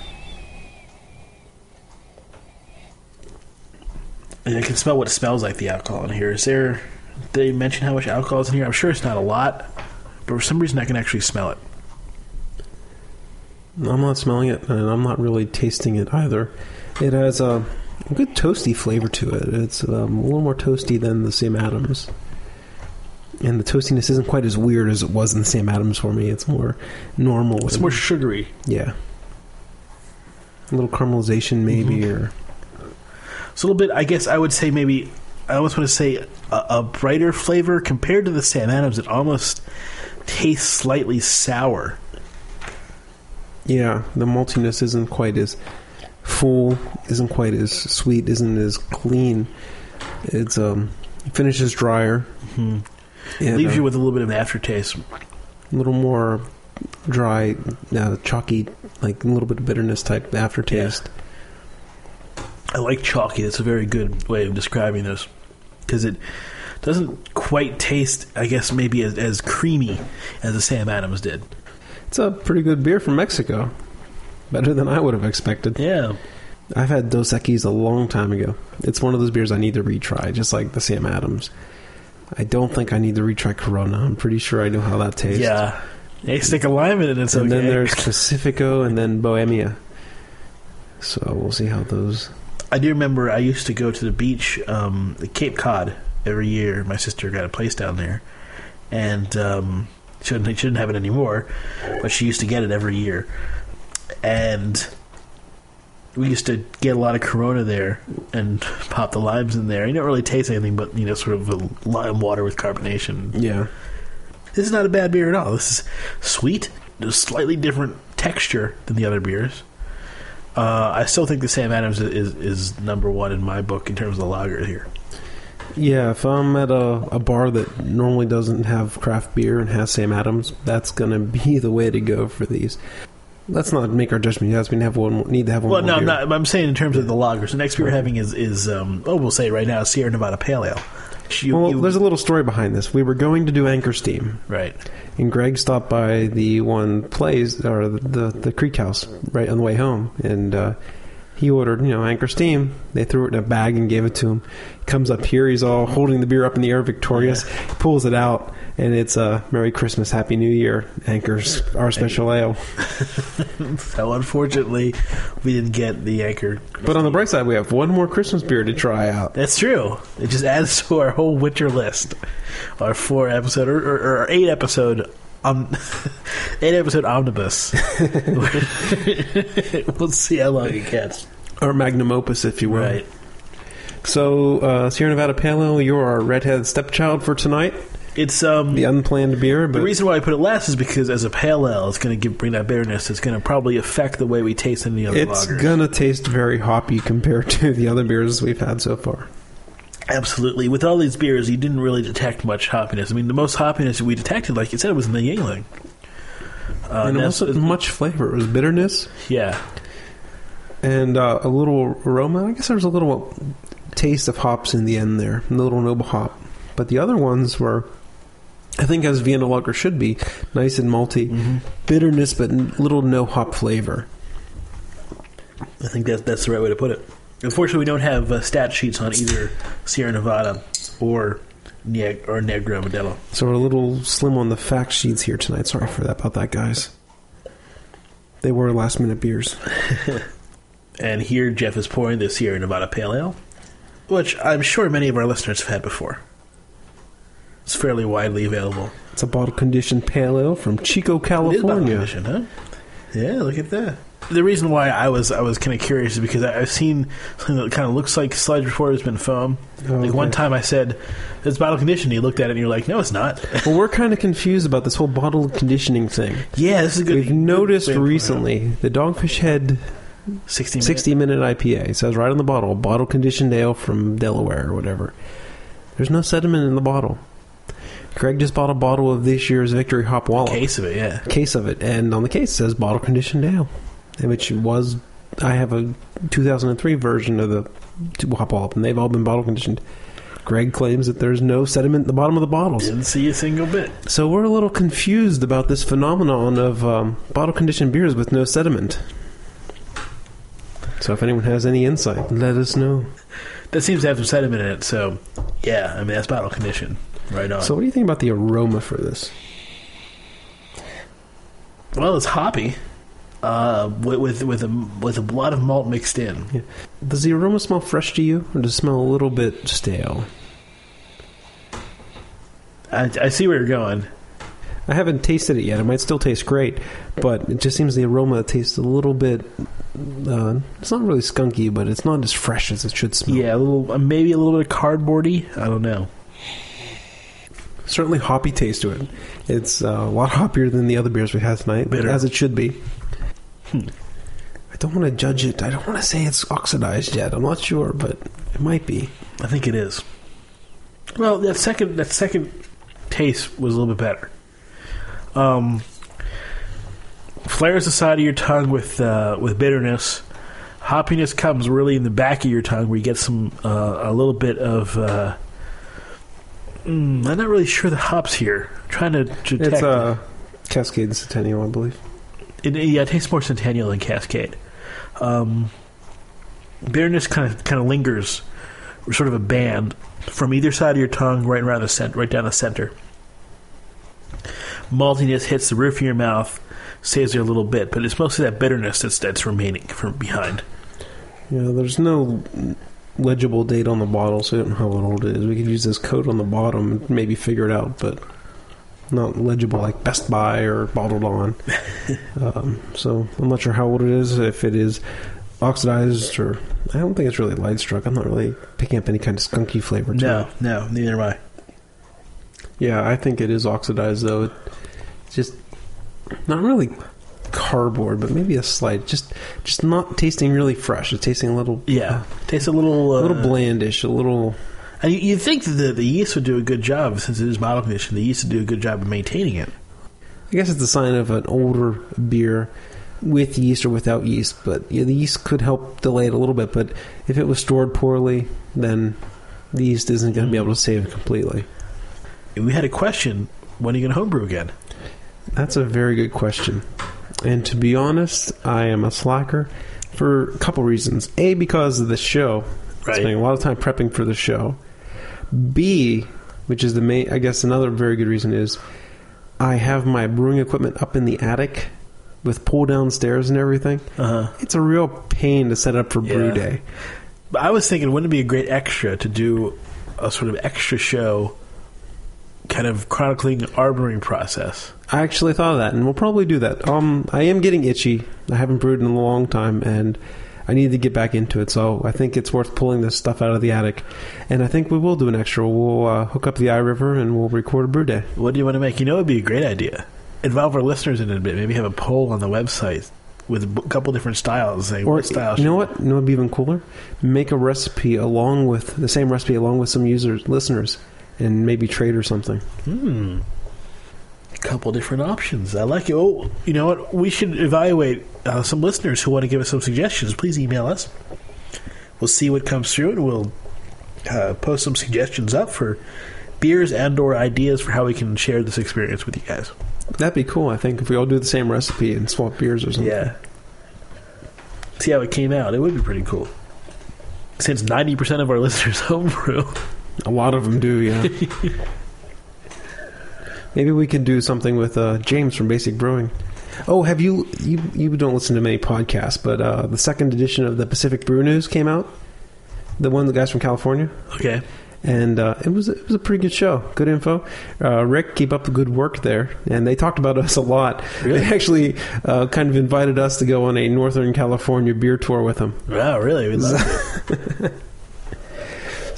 And I can smell what smells like the alcohol in here. Is there? They mention how much alcohol is in here? I'm sure it's not a lot, but for some reason I can actually smell it. I'm not smelling it, and I'm not really tasting it either. It has a good toasty flavor to it. It's um, a little more toasty than the Sam Adams, and the toastiness isn't quite as weird as it was in the Sam Adams for me. It's more normal. It's more sugary. yeah. A little caramelization, maybe, Mhm. or It's a little bit. I guess I would say maybe. I almost want to say a, a brighter flavor compared to the Sam Adams. It almost tastes slightly sour. yeah, the maltiness isn't quite as full, isn't quite as sweet, isn't as clean. It's um, finishes drier. hmm and, Leaves uh, you with a little bit of an aftertaste. a little more dry, uh, chalky, like a little bit of bitterness type aftertaste. I like chalky. That's a very good way of describing this because it doesn't quite taste. I guess maybe as, as creamy as the Sam Adams did. It's a pretty good beer from Mexico. Better than I would have expected. Yeah. I've had Dos Equis a long time ago. It's one of those beers I need to retry, just like the Sam Adams. I don't think I need to retry Corona. I'm pretty sure I know how that tastes. Yeah. They stick a lime in it. It's and okay. then there's Pacifico and then Bohemia. So we'll see how those. I do remember I used to go to the beach, um, Cape Cod, every year. My sister got a place down there, and um, shouldn't she shouldn't have it anymore, but she used to get it every year, and we used to get a lot of Corona there and pop the limes in there. You don't really taste anything but you know sort of a lime water with carbonation. Yeah. This is not a bad beer at all. This is sweet, a slightly different texture than the other beers. Uh, I still think the Sam Adams is, is is number one in my book in terms of the lager here. Yeah, if I'm at a, a bar that normally doesn't have craft beer and has Sam Adams, that's going to be the way to go for these. Let's not make our judgment yet. We have one. Need to have one. Well, no, I'm, not, I'm saying in terms of the lager. The next beer we're having is is um, oh we'll say right now Sierra Nevada Pale Ale. You- well, you- there's a little story behind this. We were going to do Anchor Steam, right. and Greg stopped by the one place or the the, the Creek House right on the way home, and uh, he ordered you know Anchor Steam. They threw it in a bag and gave it to him. Comes up here, he's all holding the beer up in the air, victorious. Pulls it out, and it's uh, "Merry Christmas, Happy New Year." Anchor's our special ale. So unfortunately, we didn't get the anchor. But on the bright side, we have one more Christmas beer to try out. That's true. It just adds to our whole winter list, our four episode or, or, or eight episode. Um, eight episode omnibus. we'll see how long it gets. Our magnum opus, if you will. Right. So, uh, Sierra Nevada Pale Ale, you're our redhead stepchild for tonight. It's um the unplanned beer, but the reason why I put it last is because as a pale ale, it's going to bring that bitterness. It's going to probably affect the way we taste any other it's gonna taste very hoppy compared to the other beers we've had so far. Absolutely. With all these beers, you didn't really detect much hoppiness. I mean, the most hoppiness we detected, like you said, was in the Yuengling. Uh, and it wasn't much flavor. It was bitterness yeah, and uh, a little aroma. I guess there was a little taste of hops in the end there, a little noble hop. But the other ones were, I think, as Vienna lager should be, nice and malty, Mm-hmm. bitterness, but little no hop flavor. I think that's that's the right way to put it. Unfortunately, we don't have uh, stat sheets on either Sierra Nevada or Neg- or Negra Modelo. So we're a little slim on the fact sheets here tonight. Sorry for that about that, guys. They were last minute beers. And here, Jeff is pouring the Sierra Nevada Pale Ale, which I'm sure many of our listeners have had before. It's fairly widely available. It's a bottle conditioned pale ale from Chico, It is bottle California. conditioned, huh? Yeah, look at that. The reason why I was I was kind of curious is because I- I've seen something that kind of looks like sludge before it's been foam. Oh, like one time I said, "It's bottle conditioned." You looked at it and you're like, "No, it's not." Well, we're kind of confused about this whole bottle conditioning thing. yeah, this is a good. We've noticed to put recently the Dogfish Head sixty minutes. 60 minute IPA. It says right on the bottle, bottle conditioned ale from Delaware or whatever. There's no sediment in the bottle. Craig just bought a bottle of this year's Victory Hop Wallop. case of it. Yeah, case of it, and on the case it says bottle conditioned ale, which was I have a 2003 version of the Hop Wallop, and they've all been bottle conditioned. Greg claims that there's no sediment at the bottom of the bottles, didn't see a single bit. so we're a little confused about this phenomenon of um, bottle conditioned beers with no sediment. So if anyone has any insight, let us know. That seems to have some sediment in it. So, yeah, I mean that's bottle conditioned. Right on. So what do you think about the aroma for this? well, it's hoppy, uh, with with with a, with a lot of malt mixed in. Does the aroma smell fresh to you, or does it smell a little bit stale? I, I see where you're going. I haven't tasted it yet. It might still taste great, but it just seems the aroma tastes a little bit. Uh, it's not really skunky, but it's not as fresh as it should smell. Yeah, a little, maybe a little bit cardboardy. I don't know. Certainly hoppy taste to it. It's uh, a lot hoppier than the other beers we had tonight, Bitter. as it should be. Hmm. I don't want to judge it. I don't want to say it's oxidized yet. I'm not sure, but it might be. I think it is. Well, that second that second taste was a little bit better. Um, flares the side of your tongue with uh, with bitterness. Hoppiness comes really in the back of your tongue, where you get some uh, a little bit of. Uh, mm, I'm not really sure the hops here. I'm trying to detect. It's uh, Cascade Centennial, I believe. It, yeah, it tastes more Centennial than Cascade. Um, bitterness kind of kind of lingers, sort of a band from either side of your tongue, right around the center, right down the center. Maltiness hits the roof of your mouth, stays there a little bit, but it's mostly that bitterness that's that's remaining from behind. Yeah, there's no legible date on the bottle, so I don't know how old it is. We could use this code on the bottom and maybe figure it out, but not legible like best by or bottled on. um, so I'm not sure how old it is. If it is oxidized or I don't think it's really light struck. I'm not really picking up any kind of skunky flavor. To No, it. no, neither am I. Yeah, I think it is oxidized though. It's just not really cardboard, but maybe a slight. Just just not tasting really fresh. It's tasting a little Yeah, tastes a little uh, a little blandish, a little. And you, you'd think that the, the yeast would do a good job since it is bottle conditioned. The yeast would do a good job of maintaining it. I guess it's a sign of an older beer with yeast or without yeast. But yeah, the yeast could help delay it a little bit. But if it was stored poorly, then the yeast isn't going to be able to save it completely. We had a question: When are you going to homebrew again? That's a very good question. And to be honest, I am a slacker for a couple reasons. A, because of the show. Right. Spending a lot of time prepping for the show. B, which is the main, I guess another very good reason is I have my brewing equipment up in the attic with pull down stairs and everything. Uh-huh. It's a real pain to set up for brew day. But I was thinking, wouldn't it be a great extra to do a sort of extra show, kind of chronicling our brewing process? I actually thought of that, and we'll probably do that. Um, I am getting itchy. I haven't brewed in a long time, and I need to get back into it. So I think it's worth pulling this stuff out of the attic, and I think we will do an extra. We'll uh, hook up the iRiver and we'll record a brew day. What do you want to make? You know, it'd be a great idea. Involve our listeners in it a bit. Maybe have a poll on the website with a couple different styles. Or style? you know what? You know what'd be even cooler? Make a recipe along with the same recipe along with some users, listeners, and maybe trade or something. Hmm. Couple different options. I like it. Oh, you know what? We should evaluate uh, some listeners who want to give us some suggestions. Please email us. We'll see what comes through, and we'll uh, post some suggestions up for beers and/or ideas for how we can share this experience with you guys. That'd be cool. I think if we all do the same recipe and swap beers or something. Yeah. See how it came out. It would be pretty cool. Since ninety percent of our listeners homebrew. A lot of them do, yeah. Maybe we can do something with uh, James from Basic Brewing. Oh, have you you you don't listen to many podcasts, but uh, the second edition of the Pacific Brew News came out. The one the guys from California, Okay. and uh, it was it was a pretty good show. Good info. Uh, Rick, keep up the good work there. And they talked about us a lot. Really? They actually uh, kind of invited us to go on a Northern California beer tour with them. Wow, really?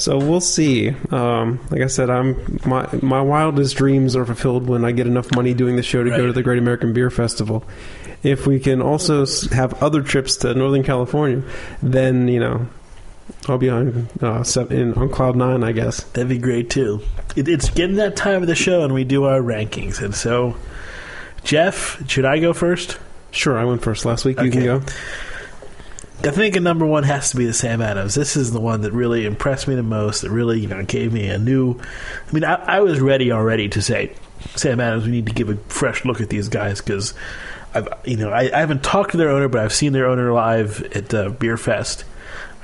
We love it. So we'll see. Um, like I said, I'm my my wildest dreams are fulfilled when I get enough money doing the show to go to the Great American Beer Festival. If we can also have other trips to Northern California, then you know I'll be on uh, in, on cloud nine, I guess. That'd be great too. It, it's getting that time of the show, and we do our rankings. And so, Jeff, should I go first? Sure, I went first last week. You can go. I think a number one has to be the Sam Adams. This is the one that really impressed me the most. That really, you know, gave me a new. I mean, I, I was ready already to say, Sam Adams, we need to give a fresh look at these guys because I've, you know, I, I haven't talked to their owner, but I've seen their owner live at uh, Beer Fest.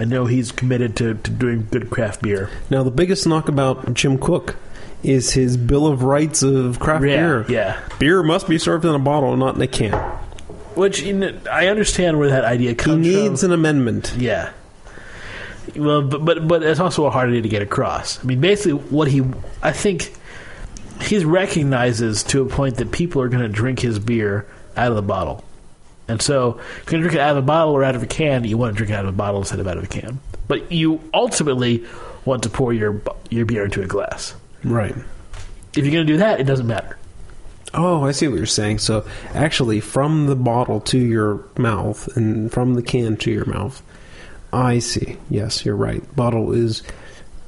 I know he's committed to, to doing good craft beer. Now the biggest knock about Jim Koch is his Bill of Rights of craft yeah, beer. yeah. Beer must be served in a bottle, not in a can. Which you know, I understand where that idea comes from. He needs an amendment. Yeah. Well, but but but it's also a hard idea to get across. I mean, basically, what he I think he recognizes to a point that people are going to drink his beer out of the bottle, and so if you're going to drink it out of a bottle or out of a can, you want to drink it out of a bottle instead of out of a can. But you ultimately want to pour your your beer into a glass. Right. If you're going to do that, it doesn't matter. Oh, I see what you're saying. So, actually, from the bottle to your mouth and from the can to your mouth. I see. Yes, you're right. Bottle is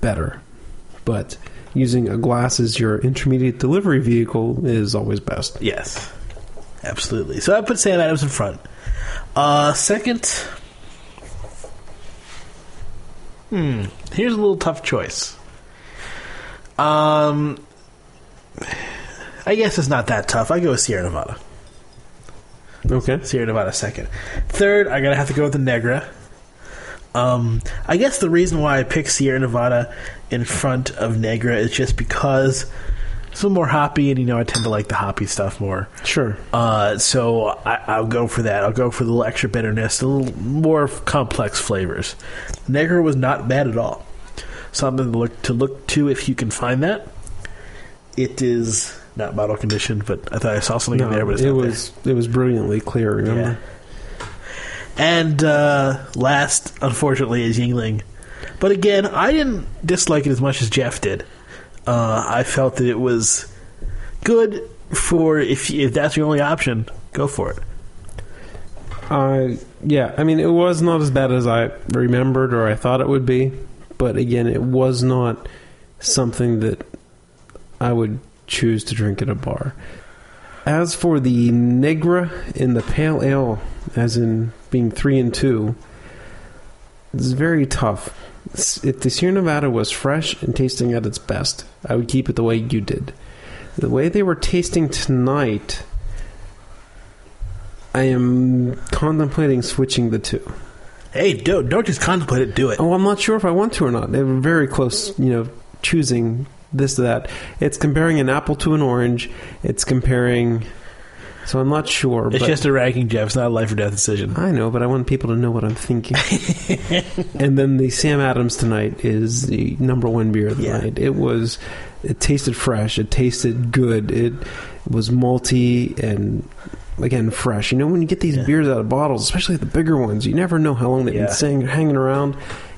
better. But using a glass as your intermediate delivery vehicle is always best. Yes, absolutely. So I put Sam Adams in front. Uh, second, hmm, here's a little tough choice. Um, I guess it's not that tough. I go with Sierra Nevada. Okay. Sierra Nevada second. Third, I gotta have to go with the Negra. Um, I guess the reason why I picked Sierra Nevada in front of Negra is just because it's a little more hoppy, and you know I tend to like the hoppy stuff more. Sure. Uh, so I, I'll go for that. I'll go for the little extra bitterness, a little more complex flavors. Negra was not bad at all. Something to look to look to if you can find that. It is not bottle conditioned, but I thought I saw something in there, but it's it was it was brilliantly clear. there. Remember? And uh, last, unfortunately, is Yuengling. But again, I didn't dislike it as much as Jeff did. Uh, I felt that it was good for if if that's your only option, go for it. Uh, yeah, I mean, it was not as bad as I remembered or I thought it would be, but again, it was not something that I would choose to drink at a bar. As for the Negra in the Pale Ale, as in being three and two, it's very tough. If the Sierra Nevada was fresh and tasting at its best, I would keep it the way you did. The way they were tasting tonight, I am contemplating switching the two. Hey, don't don't just contemplate it. Do it. Oh, I'm not sure if I want to or not. They were very close, you know, choosing this to that. It's comparing an apple to an orange. It's comparing. So I'm not sure. It's but just a ranking, Jeff. It's not a life or death decision. I know, but I want people to know what I'm thinking. and then the Sam Adams tonight is the number one beer of the Yeah. night. It was, it tasted fresh. It tasted good. It was malty and again fresh. You know, when you get these Yeah. beers out of bottles, especially the bigger ones, you never know how long they've Yeah. been staying, hanging around.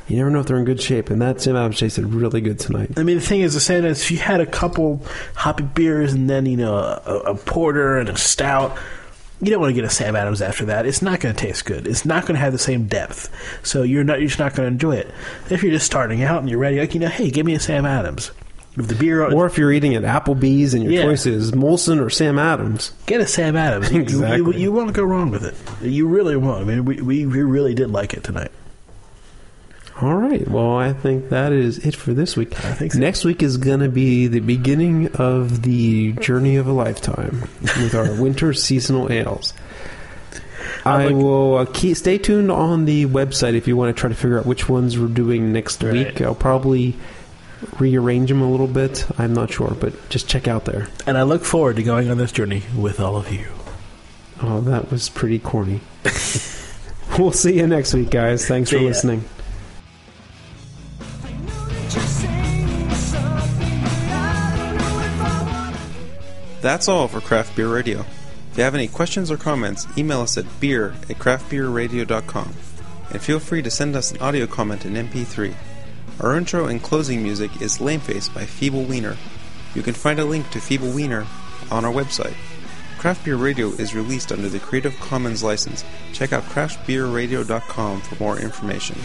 You never know if they're in good shape, and that Sam Adams tasted really good tonight. I mean, the thing is, the saying is, if you had a couple hoppy beers and then you know a, a porter and a stout, you don't want to get a Sam Adams after that. It's not going to taste good. It's not going to have the same depth. So you're not you're just not going to enjoy it. If you're just starting out and you're ready, like you know, hey, give me a Sam Adams. If the beer, Or if you're eating at Applebee's and your Yeah. choice is Molson or Sam Adams, get a Sam Adams. You- You, you, Exactly. you won't go wrong with it. You really won't. I mean, we, we, we really did like it tonight. All right. Well, I think that is it for this week. I think so. Next week is going to be the beginning of the journey of a lifetime with our winter seasonal ales. I like- will uh, keep, stay tuned on the website if you want to try to figure out which ones we're doing next Right. week. I'll probably rearrange them a little bit. I'm not sure, but just check out there. And I look forward to going on this journey with all of you. Oh, that was pretty corny. we'll see you next week, guys. Thanks for See ya. listening. That's all for Craft Beer Radio. If you have any questions or comments, email us at beer at craftbeerradio.com. And feel free to send us an audio comment in MP3. Our intro and closing music is Lameface by Feeble Wiener. You can find a link to Feeble Wiener on our website. Craft Beer Radio is released under the Creative Commons license. Check out craftbeerradio.com for more information.